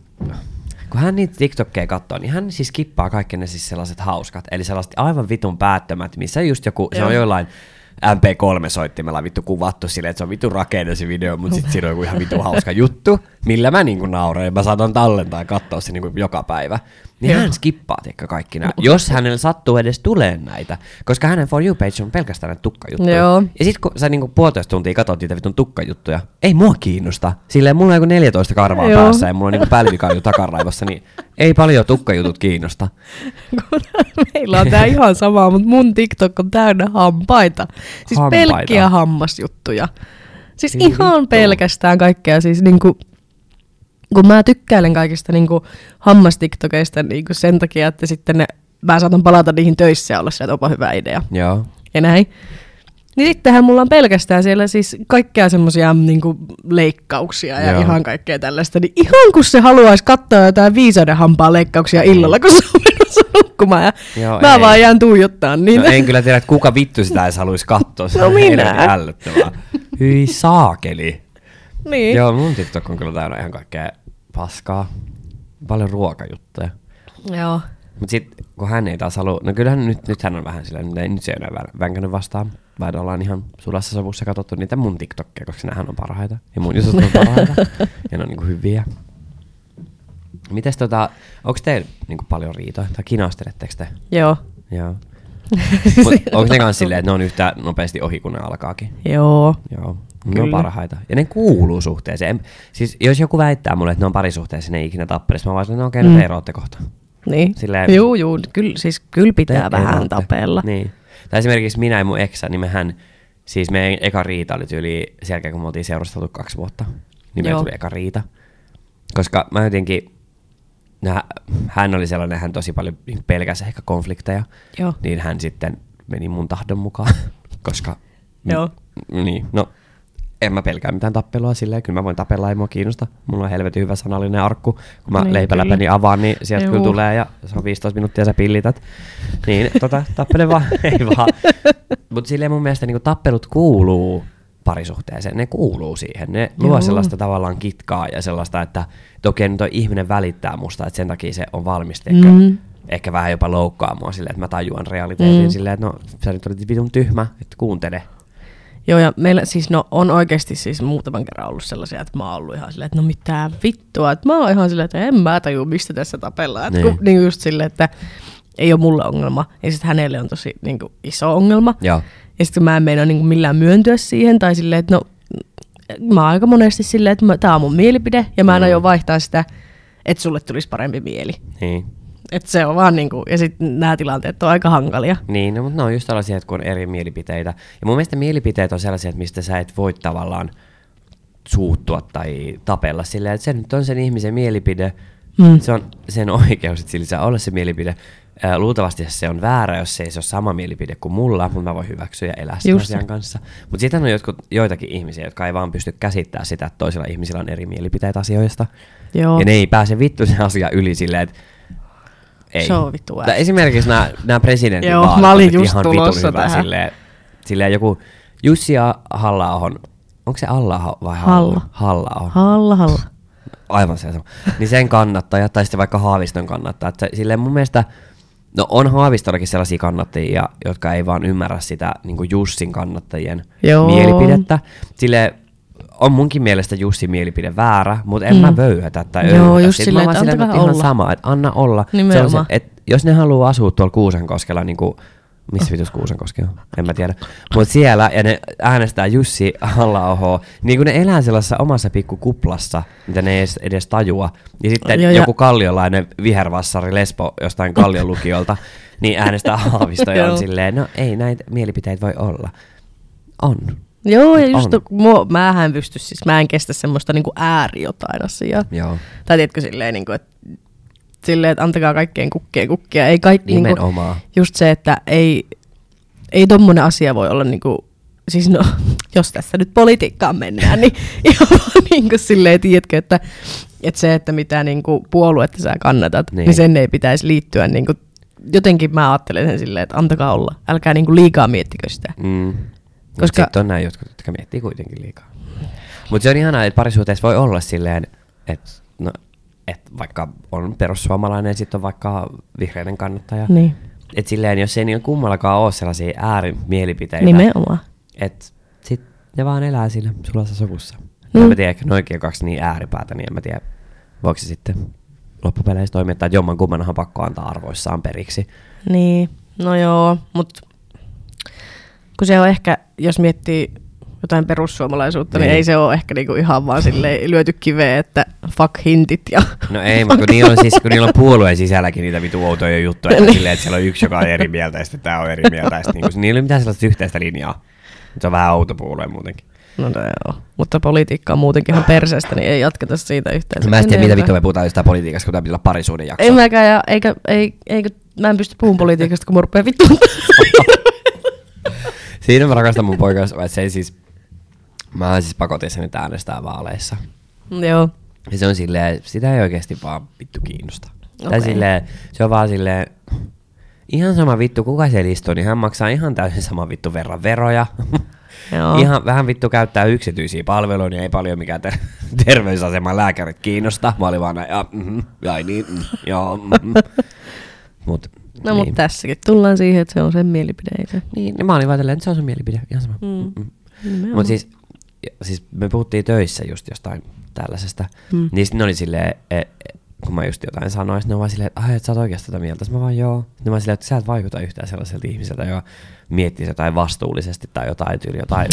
Speaker 1: kun hän niitä TikTokkeja katsoo, niin hän siis kippaa kaikki ne siis sellaiset hauskat, eli sellaiset aivan vitun päättömät, missä just joku, se
Speaker 2: Joo.
Speaker 1: on jollain MP3-soittimella vittu kuvattu silleen, että se on vittu rakenne se video, mutta sitten siinä on joku ihan vittu hauska juttu, millä mä niinku nauran ja mä saatan tallentaa ja katsoa se niinku joka päivä. Niin
Speaker 2: Joo.
Speaker 1: hän skippaa tiedätkö, kaikki nämä, jos hänellä sattuu edes tulee näitä, koska hänen For You-page on pelkästään näitä tukkajuttuja.
Speaker 2: Joo.
Speaker 1: Ja sit kun sä niinku puolitoista tuntia katsot niitä vitun tukkajuttuja, ei mua kiinnosta. Silleen mulla on joku 14 karvaa
Speaker 2: Joo.
Speaker 1: päässä ja mulla on niinku pälvikailu takaraivossa, niin ei paljon tukkajutut kiinnosta.
Speaker 2: Meillä on tää ihan sama, mutta mun TikTok on täynnä hampaita. Siis
Speaker 1: Hampaita.
Speaker 2: pelkkiä hammasjuttuja. Siis
Speaker 1: Ei
Speaker 2: ihan
Speaker 1: vittu.
Speaker 2: pelkästään kaikkea. Siis niinku, kun mä tykkäilen kaikista niinku hammastiktokeista niinku sen takia, että sitten ne, mä saatan palata niihin töissä ja olla se, että onpa hyvä idea.
Speaker 1: Joo.
Speaker 2: Ja näin. Niin sittenhän mulla on pelkästään siellä siis kaikkea semmosia niinku leikkauksia ja
Speaker 1: Joo.
Speaker 2: ihan kaikkea tällaista. Niin ihan kun se haluaisi katsoa jotain viisauden hampaa leikkauksia illalla, kun se on menossa nukkumaan. Ja
Speaker 1: Joo,
Speaker 2: mä
Speaker 1: ei.
Speaker 2: vaan jään tuijottaa
Speaker 1: No
Speaker 2: niitä.
Speaker 1: en kyllä tiedä, että kuka vittu sitä edes haluaisi katsoa. Se
Speaker 2: No
Speaker 1: on
Speaker 2: minä.
Speaker 1: ällöttävää. Hyi saakeli.
Speaker 2: niin.
Speaker 1: Joo, mun TikTok on kyllä täynnä ihan kaikkea paskaa. Paljon ruokajuttuja.
Speaker 2: Joo.
Speaker 1: Mut sit kun hän ei taas halua, no kyllähän nyt, nyt hän on vähän silleen, nyt, nyt se ei enää vä- vänkänyt vastaan, vaan ollaan ihan sulassa sovussa katsottu niitä mun TikTokkeja, koska nämähän on parhaita. Ja mun jutut on parhaita. ja ne on niinku hyviä. Mites tota, onks teillä niinku paljon riitoja, tai kinasteletteko te?
Speaker 2: Joo.
Speaker 1: Joo. Mut onks ne kans silleen, että ne on yhtä nopeasti ohi, kun ne alkaakin?
Speaker 2: Joo.
Speaker 1: Joo. Ne on
Speaker 2: Kyllä.
Speaker 1: parhaita. Ja ne kuuluu suhteeseen. En, siis jos joku väittää mulle, että ne on parisuhteessa, ne ei ikinä tappelisi, mä vaan sanon, että no okei,
Speaker 2: Mm.
Speaker 1: mm. eroatte kohta.
Speaker 2: Niin.
Speaker 1: Silleen-
Speaker 2: Juu, juu. Kyllä, siis kyllä pitää
Speaker 1: Te
Speaker 2: vähän
Speaker 1: eroatte.
Speaker 2: tapella.
Speaker 1: Niin. Tai esimerkiksi minä ja mun eksä, niin mehän, siis meidän eka riita oli tyyli sen jälkeen, kun me oltiin seurusteltu kaksi vuotta. Niin meillä tuli eka riita. Koska mä jotenkin, nä, hän oli sellainen, hän tosi paljon niin pelkäsi ehkä konflikteja.
Speaker 2: Joo.
Speaker 1: Niin hän sitten meni mun tahdon mukaan, koska...
Speaker 2: Joo.
Speaker 1: M- niin, no en mä pelkää mitään tappelua silleen, kyllä mä voin tapella, ei mua kiinnosta. Mulla on helvetin hyvä sanallinen arkku. Kun mä
Speaker 2: Niin,
Speaker 1: leipäläpäni avaan, niin sieltä kyllä
Speaker 2: Juu.
Speaker 1: tulee ja se on 15 minuuttia sä pillität. Niin, tota, tappele vaan, ei vaan. Mutta silleen mun mielestä niin tappelut kuuluu parisuhteeseen, ne kuuluu siihen. Ne luo
Speaker 2: Joo.
Speaker 1: sellaista tavallaan kitkaa ja sellaista, että toki nyt toi ihminen välittää musta, että sen takia se on valmis ehkä,
Speaker 2: Mm.
Speaker 1: ehkä vähän jopa loukkaa mua silleen, että mä tajuan realiteetin
Speaker 2: Mm.
Speaker 1: silleen, että no sä nyt olit vitun tyhmä, että kuuntele.
Speaker 2: Joo, ja meillä siis no, on oikeasti siis muutaman kerran ollut sellaisia, että mä oon ollut ihan silleen, että no mitä vittua, että mä oon ihan silleen, että en mä taju, mistä tässä tapellaan.
Speaker 1: Niin.
Speaker 2: kun, niin just silleen, että ei ole mulle ongelma, ja sitten hänelle on tosi niin kuin, iso ongelma.
Speaker 1: Joo.
Speaker 2: Ja sitten mä en meinaa niin kuin millään myöntyä siihen, tai silleen, että no, mä oon aika monesti silleen, että mä, tää on mun mielipide, ja mä en
Speaker 1: Mm.
Speaker 2: aio vaihtaa sitä, että sulle tulisi parempi mieli.
Speaker 1: Niin.
Speaker 2: Että se on vaan niinku, ja sitten nämä tilanteet on aika hankalia.
Speaker 1: Niin, no, mutta ne on just tällaisia, että kun on eri mielipiteitä. Ja mun mielestä mielipiteet on sellaisia, että mistä sä et voi tavallaan suuttua tai tapella silleen, että se nyt on sen ihmisen mielipide.
Speaker 2: Mm.
Speaker 1: Se on sen oikeus, että sillä saa olla se mielipide. Ää, Luultavasti se on väärä, jos se ei se ole sama mielipide kuin mulla, mutta mä voin hyväksyä ja elää sen asian kanssa. Mutta sitten on jotkut, joitakin ihmisiä, jotka ei vaan pysty käsittämään sitä, että toisilla ihmisillä on eri mielipiteitä asioista.
Speaker 2: Joo.
Speaker 1: Ja ne ei pääse vittu sen asian yli silleen, että ei.
Speaker 2: Se on vittu äästä.
Speaker 1: esimerkiksi nämä, nämä presidentin
Speaker 2: Joo,
Speaker 1: vaalit
Speaker 2: mä
Speaker 1: on
Speaker 2: olin just
Speaker 1: ihan
Speaker 2: tulossa
Speaker 1: hyvä
Speaker 2: tähän.
Speaker 1: silleen, silleen joku Jussi halla onko se alla vai
Speaker 2: Halla.
Speaker 1: halla
Speaker 2: Halla, halla.
Speaker 1: Aivan se sama. Niin sen kannattaja, tai sitten vaikka Haaviston kannattaa. Että silleen mun mielestä, no on Haavistollakin sellaisia kannattajia, jotka ei vaan ymmärrä sitä niin Jussin kannattajien
Speaker 2: Joo.
Speaker 1: mielipidettä. Sille on munkin mielestä Jussin mielipide väärä, mutta en
Speaker 2: Mm.
Speaker 1: mä vöyhätä tai
Speaker 2: Joo, just silleen,
Speaker 1: mä
Speaker 2: että
Speaker 1: silleen,
Speaker 2: antakaa
Speaker 1: ihan sama, että anna olla. Se on se,
Speaker 2: Nimenomaan.
Speaker 1: että jos ne haluaa asua tuolla Kuusankoskella, niin kuin, missä vitus Kuusankoski on? En mä tiedä. Mutta siellä, ja ne äänestää Jussi halla niin kun ne elää sellaisessa omassa pikkukuplassa, mitä ne ei edes, edes tajua. Ja sitten
Speaker 2: ja-
Speaker 1: joku kalliolainen vihervassari Lesbo jostain kallion lukiolta, niin äänestää Haavistoja ja on silleen, no ei näitä mielipiteitä voi olla. On.
Speaker 2: Joo, ja just
Speaker 1: On.
Speaker 2: mua, mähän pysty siis, mä en kestä semmoista niinku ääri jotain asiaa.
Speaker 1: Joo.
Speaker 2: Tai tiedätkö silleen, niinku, että silleen, että antakaa kaikkien kukkien kukkia. Ei kaikki, niinku,
Speaker 1: Nimenomaan.
Speaker 2: just se, että ei, ei tommonen asia voi olla niinku siis no, jos tässä nyt politiikkaan mennään, niin ihan vaan niin kuin silleen, tiedätkö, että, että se, että mitä niin kuin puoluetta sä kannatat, niin.
Speaker 1: Niin.
Speaker 2: niin sen ei pitäisi liittyä niin kuin, jotenkin mä ajattelen sen silleen, että antakaa olla, älkää niin kuin liikaa miettikö sitä.
Speaker 1: Mm.
Speaker 2: Koska-.
Speaker 1: Sitten on näin jotkut, jotka miettii kuitenkin liikaa. Mutta se on ihanaa, että parisuhteessa voi olla silleen, että no, et vaikka on perussuomalainen, sitten on vaikka vihreiden kannattaja.
Speaker 2: Niin,
Speaker 1: Että silleen, jos ei niillä kummallakaan ole sellaisia äärimielipiteitä,
Speaker 2: nimenomaan.
Speaker 1: että sit ne vaan elää siinä sulassa sovussa.
Speaker 2: Mm.
Speaker 1: En mä tiedä, ehkä noikin kaksi niin ääripäätä, niin en mä tiedä, voiko se sitten loppupeleissä toimia, että jomman kummanhan pakko antaa arvoissaan periksi.
Speaker 2: Niin, no joo, mutta kun se on ehkä, jos miettii jotain perussuomalaisuutta, niin,
Speaker 1: Niin.
Speaker 2: niin ei se ole ehkä niinku ihan vaan silleen lyöty kiveen, että fuck hintit ja...
Speaker 1: No ei, mutta kun niillä on, siis, kun niillä on puolueen sisälläkin niitä vitu outoja juttuja, että, silleen, että siellä on yksi, joka on eri mieltä, ja sitten tämä on eri mieltä, ja sitten niin niillä ei ole mitään sellaista yhteistä linjaa. Se on vähän outo puolue muutenkin.
Speaker 2: No no joo, mutta politiikka on muutenkin ihan perseestä, niin ei jatketa siitä yhtään.
Speaker 1: Mä en tiedä, mitä vittua me puhutaan jostain politiikasta, kun tämä pitää olla parisuuden jakso.
Speaker 2: En mäkään, ja eikä, ei, eikä, mä en pysty puhumaan politiikasta, kun mä rupean vittuun.
Speaker 1: Siinä mä rakastan mun poikaa, että se ei siis... Mä siis pakotin sen nyt äänestää vaaleissa.
Speaker 2: joo,
Speaker 1: Ja se on silleen, sitä ei oikeasti vaan vittu kiinnosta. Okay. Tai silleen, se on vaan silleen, ihan sama vittu, kuka se istuu, niin hän maksaa ihan täysin sama vittu verran veroja.
Speaker 2: joo.
Speaker 1: Ihan vähän vittu käyttää yksityisiä palveluja, niin ei paljon mikään ter- terveysaseman lääkärit kiinnosta. Mä olin vaan näin, ja, mm, ja niin, mm, joo, mm. Mut,
Speaker 2: No
Speaker 1: niin.
Speaker 2: mutta tässäkin tullaan siihen, että se on sen mielipide, ei se.
Speaker 1: Niin, niin mä olin vaan tälleen, että se on sun mielipide, ihan sama.
Speaker 2: Mm.
Speaker 1: Mm. Mutta siis, siis me puhuttiin töissä just jostain tällaisesta,
Speaker 2: Mm.
Speaker 1: niin sitten ne oli silleen, e, e, kun mä just jotain sanoin, ne on vaan silleen, että ai, et sä oot oikeasti tätä mieltä. Sitten mä vaan joo. Mä vaan silleen, että sä et vaikuta yhtään sellaiselta ihmiseltä, joka miettii jotain vastuullisesti tai jotain tyyli, jotain.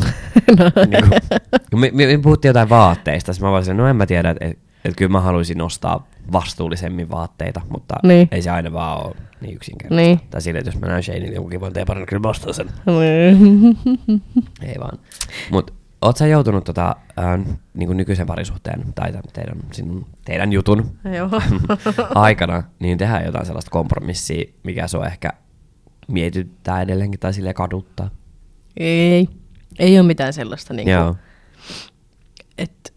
Speaker 1: niin kuin, kun me, me, me, puhuttiin jotain vaatteista, sitten mä vaan silleen, no en mä tiedä, että et, et kyllä mä haluaisin nostaa vastuullisemmin vaatteita, mutta
Speaker 2: Niin.
Speaker 1: ei se aina vaan ole niin yksinkertaista.
Speaker 2: Niin.
Speaker 1: Tai silleen, että jos mä näen Shanein jonkun kivan teeparin, niin kyllä mä ostan sen. Ei vaan. Mut oot sä joutunut tota, äh, niin nykyisen parisuhteen tai teidän, sinun, teidän jutun
Speaker 2: Joo.
Speaker 1: aikana, niin tehdään jotain sellaista kompromissia, mikä on ehkä mietittää edelleenkin tai sille kaduttaa.
Speaker 2: Ei. Ei ole mitään sellaista, niin
Speaker 1: Joo.
Speaker 2: kuin, että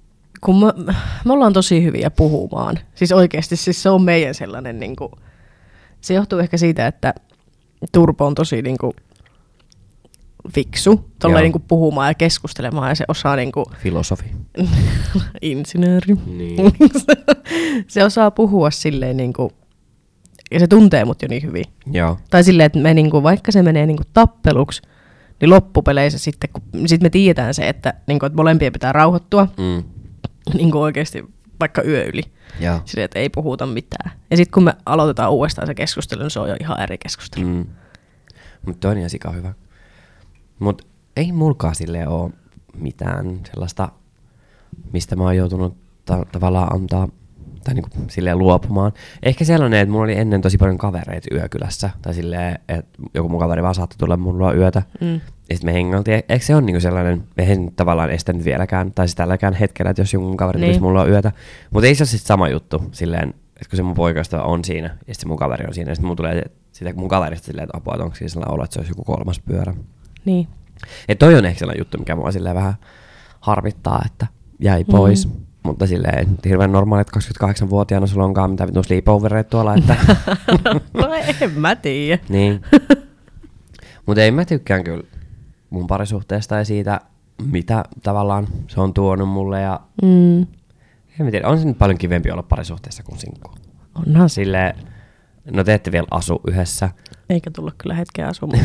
Speaker 2: kun me, me ollaan tosi hyviä puhumaan. Siis oikeasti siis se on meidän sellainen, niin kuin, se johtuu ehkä siitä, että Turpo on tosi niin kuin, fiksu tolleen niin kuin, puhumaan ja keskustelemaan ja se osaa niin kuin,
Speaker 1: Filosofi.
Speaker 2: insinööri.
Speaker 1: Niin.
Speaker 2: se osaa puhua silleen niin kuin, ja se tuntee mut jo niin hyvin.
Speaker 1: Joo.
Speaker 2: Tai silleen, että me niinku, vaikka se menee niinku tappeluksi, niin loppupeleissä sitten, kun sit me tiedetään se, että, niinku, että molempien pitää rauhoittua
Speaker 1: Mm.
Speaker 2: niinku oikeasti vaikka yö yli.
Speaker 1: Joo.
Speaker 2: Silleen, että ei puhuta mitään. Ja sitten kun me aloitetaan uudestaan se keskustelu, niin se on jo ihan eri keskustelu.
Speaker 1: Mm. Mutta toi on ihan sika hyvä. Mut ei mulkaan silleen oo mitään sellaista, mistä mä oon joutunut ta- tavallaan antaa tai niinku silleen luopumaan. Ehkä sellainen, että mulla oli ennen tosi paljon kavereita yökylässä. Tai silleen, että joku mun kaveri vaan saattoi tulla mun luo yötä.
Speaker 2: Mm.
Speaker 1: Ja sitten me hengailtiin. Eikö se on niinku sellainen, me en tavallaan estänyt vieläkään, tai siis tälläkään hetkellä, että jos jonkun kaveri tulisi
Speaker 2: Niin.
Speaker 1: mulla yötä. Mutta ei se ole sitten sama juttu, silleen, että kun se mun poikasta on siinä, ja sitten mun kaveri on siinä, ja sitten mun tulee sitä mun kaverista silleen, että apua, että onko siinä sellainen olo, että se olisi joku kolmas pyörä.
Speaker 2: Niin.
Speaker 1: Et toi on ehkä sellainen juttu, mikä mua silleen vähän harvittaa, että jäi pois. Mm. Mutta silleen, hirveän normaali, että 28-vuotiaana sulla onkaan mitään vitun sleepovereita tuolla, että
Speaker 2: no en mä tiedä.
Speaker 1: niin. Mutta ei mä tykkään kyllä mun parisuhteesta ja siitä, mitä tavallaan se on tuonut mulle. Ja
Speaker 2: Mm.
Speaker 1: en mä tiedä, on se nyt paljon kivempi olla parisuhteessa kuin sinkku.
Speaker 2: Onhan.
Speaker 1: Silleen, no te ette vielä asu yhdessä.
Speaker 2: Eikä tulla kyllä hetkeä asumaan.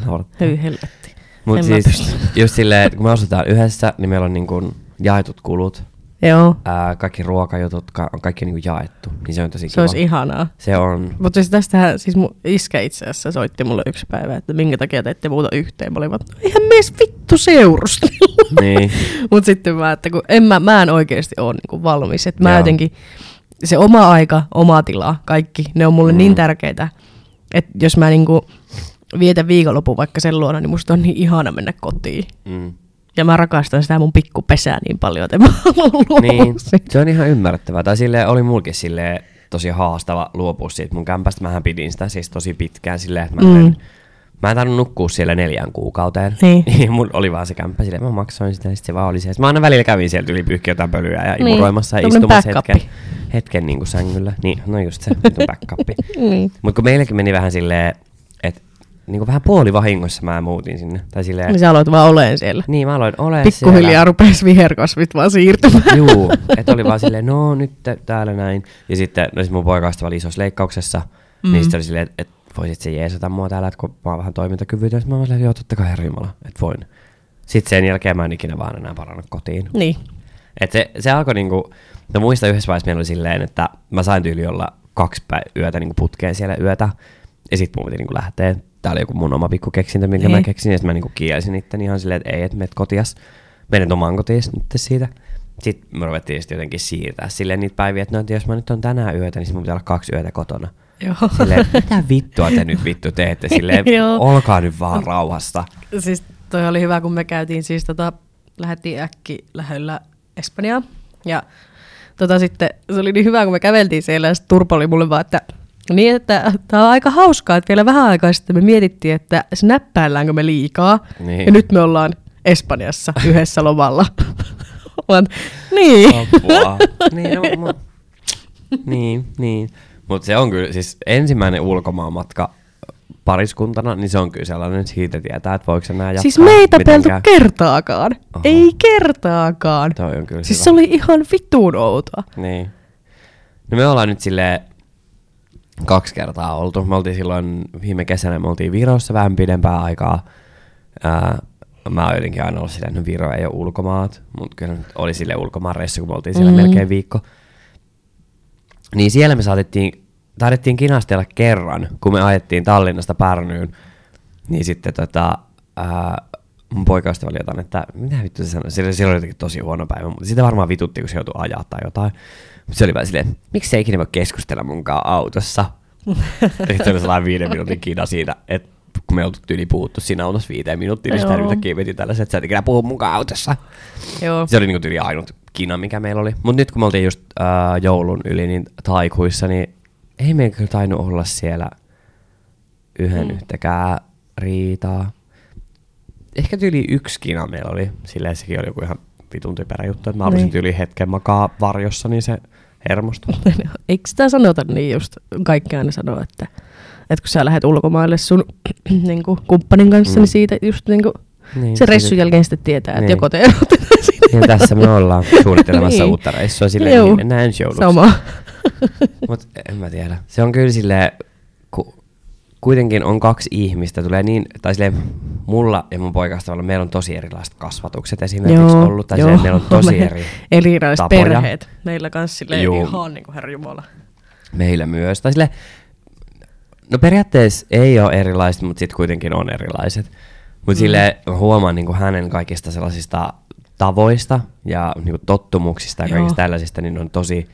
Speaker 2: Hyi helvetti.
Speaker 1: Mutta siis just silleen, että kun me asutaan yhdessä, niin meillä on niin kuin jaetut kulut.
Speaker 2: Joo,
Speaker 1: Ää, kaikki ruokajutut, ka- on kaikki niin kuin jaettu. Niin se on tosi
Speaker 2: se
Speaker 1: kiva.
Speaker 2: olisi ihanaa.
Speaker 1: Se on.
Speaker 2: Mutta siis tästähän, siis mun iskä itse asiassa soitti mulle yksi päivä, että minkä takia te ette muuta yhteen. Mä olin vaan, "No eihän me edes vittu seurustella.
Speaker 1: Niin.
Speaker 2: Mutta sitten mä, että kun en mä, mä en oikeasti ole niinku valmis. Että mä
Speaker 1: Joo.
Speaker 2: jotenkin, se oma aika, oma tila, kaikki, ne on mulle mm. niin
Speaker 1: Mm.
Speaker 2: tärkeitä, että jos mä niinku vietän viikonlopun vaikka sen luona, niin musta on niin ihana mennä kotiin.
Speaker 1: Mm.
Speaker 2: Ja mä rakastan sitä mun pikkupesää niin paljon, että mä
Speaker 1: Niin,
Speaker 2: siitä.
Speaker 1: se on ihan ymmärrettävää. Tai sille oli mulkin sille tosi haastava luopua siitä mun kämpästä. Mähän pidin sitä siis tosi pitkään silleen, että mä
Speaker 2: Mm.
Speaker 1: mm. Mä en tainnut nukkua siellä neljään kuukauteen.
Speaker 2: Niin.
Speaker 1: niin mun oli vaan se kämppä silleen, mä maksoin sitä ja sit se vaan oli. Sitten Mä aina välillä kävin sieltä yli pyyhkiä jotain pölyä ja
Speaker 2: Niin.
Speaker 1: imuroimassa ja istumassa
Speaker 2: backup.
Speaker 1: hetken, hetken niin kuin sängyllä. Niin, no just se, vitun backup.
Speaker 2: Niin.
Speaker 1: Mutta kun meilläkin meni vähän silleen, niin kuin vähän puolivahingossa mä muutin sinne. Tai silleen,
Speaker 2: Niin sä aloit vaan oleen siellä.
Speaker 1: niin mä aloin olemaan
Speaker 2: Pikkuhiljaa rupesi viherkasvit vaan siirtymään.
Speaker 1: Juu, että oli vaan silleen, no nyt tä- täällä näin. Ja sitten, no sit mun poikasta oli isossa leikkauksessa, mm. niin sitten oli silleen, että et voisit se jeesata mua täällä, että kun mä oon vähän toimintakyvytön. Mä oon silleen, joo totta kai herra Jumala, että voin. Sitten sen jälkeen mä en ikinä vaan enää parannut kotiin.
Speaker 2: niin.
Speaker 1: Et se, se alkoi niinku, no muista yhdessä vaiheessa meillä oli silleen, että mä sain tyyli olla kaksi päivää yötä niinku putkeen siellä yötä. Ja sitten mun piti niinku lähteä. Tää oli joku mun oma pikku keksintö, minkä mä
Speaker 2: Niin.
Speaker 1: keksin. Ja sitten mä niinku kielsin itteni ihan silleen, että ei, että meet kotias. Menet omaan kotiin nyt siitä. Sitten me ruvettiin sitten jotenkin siirtää silleen niitä päiviä, että no, että jos mä nyt on tänään yötä, niin sit mun pitää olla kaksi yötä kotona.
Speaker 2: Joo.
Speaker 1: Silleen, mitä vittua te nyt vittu teette? Silleen, olkaa nyt vaan rauhasta.
Speaker 2: Siis toi oli hyvä, kun me käytiin siis tota, lähdettiin äkki lähellä Espanjaa. Ja tota sitten, se oli niin hyvä, kun me käveltiin siellä ja sit Turpo oli mulle vaan, että niin, että tää on aika hauskaa, että vielä vähän aikaa sitten me mietittiin, että snäppäilläänkö me liikaa.
Speaker 1: Niin.
Speaker 2: Ja nyt me ollaan Espanjassa yhdessä lomalla. Vaan, niin.
Speaker 1: Apua. niin, no, mu- niin, niin. Mutta se on kyllä, siis ensimmäinen ulkomaanmatka pariskuntana, niin se on kyllä sellainen, että siitä tietää, että voiko se nää jatkaa.
Speaker 2: Siis me ei tapeltu
Speaker 1: mitenkään.
Speaker 2: kertaakaan.
Speaker 1: Oho.
Speaker 2: Ei kertaakaan.
Speaker 1: Toi on kyllä
Speaker 2: Siis
Speaker 1: hyvä.
Speaker 2: se oli ihan vittuun outoa.
Speaker 1: Niin. No me ollaan nyt sille kaksi kertaa oltu. Me oltiin silloin viime kesänä, me oltiin Virossa vähän pidempää aikaa. Ää, mä oon jotenkin aina ollut silleen, että no Viro ei ole ulkomaat, mutta kyllä nyt oli sille ulkomaanreissu, kun me oltiin siellä
Speaker 2: Mhm.
Speaker 1: mm. melkein viikko. Niin siellä me saatettiin, taidettiin kinastella kerran, kun me ajettiin Tallinnasta Pärnyyn. Niin sitten tota, ää, mun poikaystävä oli jotain, että mitä vittu se sanoi. Sillä, sillä oli jotenkin tosi huono päivä, mutta sitä varmaan vitutti, kun se joutui ajaa tai jotain. Mutta se oli vähän silleen, miksi se ei ikinä voi keskustella munkaan autossa. Sitten oli sellainen viiden minuutin kina siitä, että kun me oltu tyyli puhuttu siinä autossa viiteen minuuttia, niin sitä yhtäkkiä veti tällaisen, että sä et ikinä puhu munkaan autossa.
Speaker 2: Joo.
Speaker 1: Se oli niinku tyyli ainut kina, mikä meillä oli. Mutta nyt kun me oltiin just äh, joulun yli niin taikuissa, niin ei meillä kyllä tainnut olla siellä yhden mm. yhtäkään riitaa. Ehkä tyyli yksi kina meillä oli. Silleen sekin oli joku ihan vitun typerä juttu, että mä halusin
Speaker 2: Niin.
Speaker 1: tyyli hetken makaa varjossa, niin se hermostui.
Speaker 2: Eikö sitä sanota niin just, kaikki aina sanoo, että, että kun sä lähdet ulkomaille sun niin kuin, kumppanin kanssa,
Speaker 1: Mm.
Speaker 2: mm. niin siitä just niin kuin,
Speaker 1: Niin,
Speaker 2: niin, se reissun jälkeen sitten tietää, että
Speaker 1: Niin.
Speaker 2: joko te.
Speaker 1: Ja tässä me ollaan suunnittelemassa
Speaker 2: Niin.
Speaker 1: uutta reissua silleen,
Speaker 2: Joo.
Speaker 1: niin mennään ensi jouluksi.
Speaker 2: Sama.
Speaker 1: Mutta en mä tiedä. Se on kyllä silleen, ku, kuitenkin on kaksi ihmistä, tulee niin, tai silleen, mulla ja mun poikasta meillä on tosi erilaiset kasvatukset esimerkiksi
Speaker 2: Joo,
Speaker 1: ollut, tai
Speaker 2: joo.
Speaker 1: silleen, meillä on tosi eri
Speaker 2: Erilaiset
Speaker 1: tapoja.
Speaker 2: perheet. Meillä kanssa silleen
Speaker 1: Juu.
Speaker 2: ihan niin kuin herra Jumala.
Speaker 1: meillä myös. Tai silleen, no periaatteessa ei ole erilaiset, mutta sitten kuitenkin on erilaiset. Mutta mm. silleen mä huomaan niin hänen kaikista sellaisista tavoista ja niin tottumuksista ja
Speaker 2: Joo.
Speaker 1: kaikista tällaisista, niin on tosi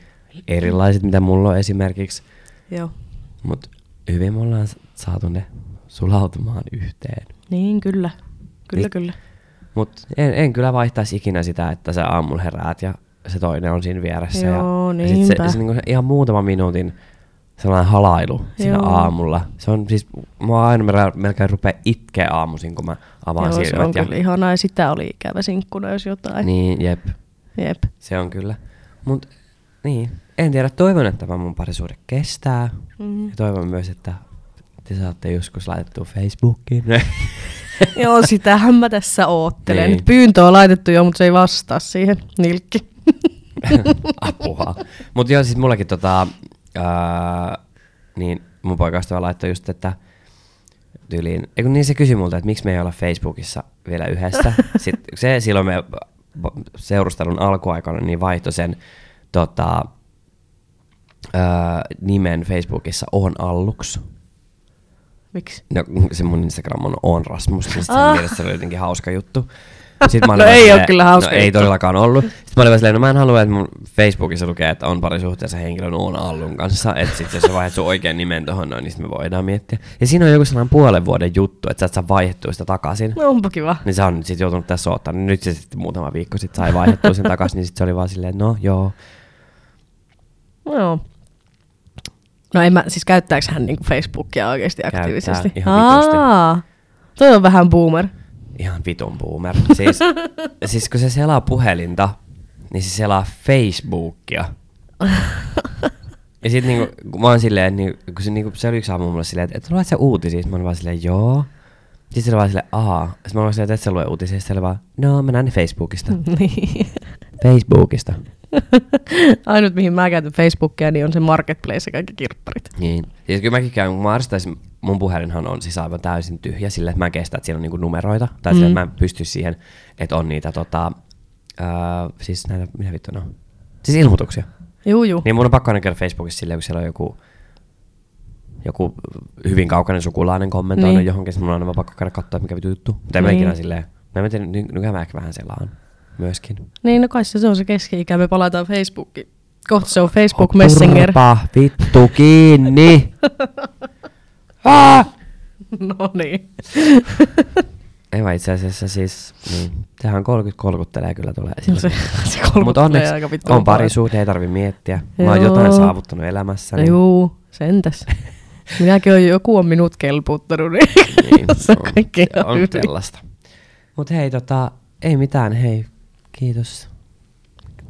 Speaker 1: erilaiset, mitä mulla on esimerkiksi.
Speaker 2: Joo.
Speaker 1: Mutta hyvin me ollaan saatu ne sulautumaan yhteen.
Speaker 2: Niin, kyllä. Kyllä,
Speaker 1: Niin.
Speaker 2: kyllä.
Speaker 1: Mutta en, en kyllä vaihtaisi ikinä sitä, että sä aamulla heräät ja se toinen on siinä vieressä.
Speaker 2: Joo,
Speaker 1: ja, ja sit se,
Speaker 2: niinpä.
Speaker 1: se, niinku se ihan muutama minuutin sellainen halailu siinä
Speaker 2: Joo.
Speaker 1: aamulla. Se on siis, mä aina melkein- melkein rupea itkeä aamuisin, kun mä avaan
Speaker 2: Joo, se
Speaker 1: silmät.
Speaker 2: on
Speaker 1: ja,
Speaker 2: kyllä ihanaa ja sitä oli ikävä sinkkuna, jos jotain.
Speaker 1: Niin, jep,
Speaker 2: Jep.
Speaker 1: se on kyllä. Mut niin, en tiedä, toivon, että tämä mun parisuhde kestää.
Speaker 2: Mm.
Speaker 1: Ja toivon myös, että te saatte joskus laitettua Facebookiin.
Speaker 2: Joo, sitähän mä tässä oottelen.
Speaker 1: Niin.
Speaker 2: Pyyntö on laitettu jo, mutta se ei vastaa siihen. Nilkki.
Speaker 1: Apua. Mutta joo, siis mullakin tota, ää, niin mun poikaystävä laittoi just, että tyyliin, ei kun niin se kysyi multa, että miksi me ei olla Facebookissa vielä yhdessä. Sitten se silloin me seurustelun alkuaikana niin vaihtoi sen tota, ää, nimen Facebookissa on alluks.
Speaker 2: Miksi?
Speaker 1: No se mun Instagram on on Rasmus, niin
Speaker 2: Ah.
Speaker 1: mielestä se oli jotenkin hauska juttu. Sitten mä olin
Speaker 2: No ei
Speaker 1: silleen-
Speaker 2: kyllä hauska
Speaker 1: no, ei todellakaan ollut. Sitten mä olin vaan silleen, no mä en halua, että mun Facebookissa lukee, että on parisuhteessa henkilön on Allun kanssa. Että sit jos sä vaihdat sun oikean nimen tohon noin, niin sit me voidaan miettiä. Ja siinä on joku sellainen puolen vuoden juttu, että sä et saa vaihdettua sitä takaisin.
Speaker 2: No onpa kiva.
Speaker 1: Niin se on nyt sit joutunut tässä ottaa. Nyt se sitten muutama viikko sitten sai vaihdettua sen takaisin, niin sit se oli vaan silleen, että no joo.
Speaker 2: Joo. No en mä, siis käyttääkö hän niinku Facebookia oikeasti
Speaker 1: Käyttää
Speaker 2: aktiivisesti?
Speaker 1: ihan vitusti.
Speaker 2: Aa, Toi on vähän boomer.
Speaker 1: Ihan vitun boomer. Siis, siis kun se selaa puhelinta, niin se selaa Facebookia. Ja sit niinku, kun mä oon silleen, niin, kun se, niinku, se oli yksi aamu mulle silleen, että et luet sä uutisia? Mä oon vaan silleen, joo. Sitten se oli vaan silleen, aa. Sitten mä oon silleen, että et sä lue uutisia. Sitten se oli vaan, no mä näen ne Facebookista.
Speaker 2: niin.
Speaker 1: Facebookista.
Speaker 2: Ainut mihin mä käytän Facebookia, niin on se marketplace ja kaikki kirpparit.
Speaker 1: Niin. Siis kyllä mäkin käyn, kun mä arvostaisin, mun puhelinhan on siis aivan täysin tyhjä sille, että mä en kestä, että siinä on niinku numeroita. Tai mm.
Speaker 2: Mm.
Speaker 1: että mä en pysty siihen, että on niitä tota, äh, siis näitä, mitä vittu ne on? Siis ilmoituksia.
Speaker 2: Juu, juu.
Speaker 1: Niin mun on pakko aina käydä Facebookissa silleen, kun siellä on joku, joku hyvin kaukainen sukulainen kommentoinut
Speaker 2: Niin.
Speaker 1: niin. johonkin, sitten mun on aina pakko käydä katsoa, mikä vittu juttu. Mutta en mä
Speaker 2: Niin.
Speaker 1: ikinä silleen, mä en tiedä, ny- nykyään mä ehkä vähän selaan myöskin.
Speaker 2: Niin, no kai se, se on se keski-ikä. Me palataan Facebookiin. Kohta se on Facebook Messenger.
Speaker 1: Turpa vittu kiinni! ah!
Speaker 2: no niin.
Speaker 1: Ei vaan itse asiassa siis, niin, sehän 30 kolkuttelee kyllä tulee
Speaker 2: No
Speaker 1: esille.
Speaker 2: se, se
Speaker 1: Mutta onneksi
Speaker 2: aika
Speaker 1: on
Speaker 2: kovaa.
Speaker 1: parisuhde, ei tarvi miettiä. Mä oon
Speaker 2: Joo.
Speaker 1: jotain saavuttanut elämässä.
Speaker 2: No
Speaker 1: Niin,
Speaker 2: juu, sentäs. Minäkin on joku on minut kelputtanut, niin,
Speaker 1: niin,
Speaker 2: se on kaikki
Speaker 1: on
Speaker 2: hyvin.
Speaker 1: sellaista. Mut hei, tota, ei mitään, hei, kiitos.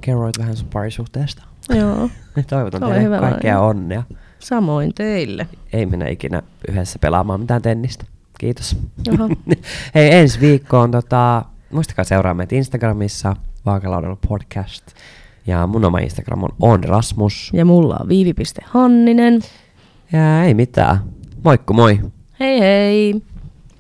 Speaker 1: Kerroit vähän sun parisuhteesta.
Speaker 2: Joo,
Speaker 1: Toivotan
Speaker 2: Ole
Speaker 1: teille kaikkea
Speaker 2: vaan.
Speaker 1: onnea.
Speaker 2: samoin teille.
Speaker 1: Ei mennä ikinä yhdessä pelaamaan mitään tennistä. Kiitos. Hei, ensi viikkoon tota, muistakaa seuraa meitä Instagramissa, Vaakalaudella podcast. Ja mun oma Instagram on, on Rasmus.
Speaker 2: Ja mulla on viivi.hanninen.
Speaker 1: Ja ei mitään. Moikku moi.
Speaker 2: Hei hei!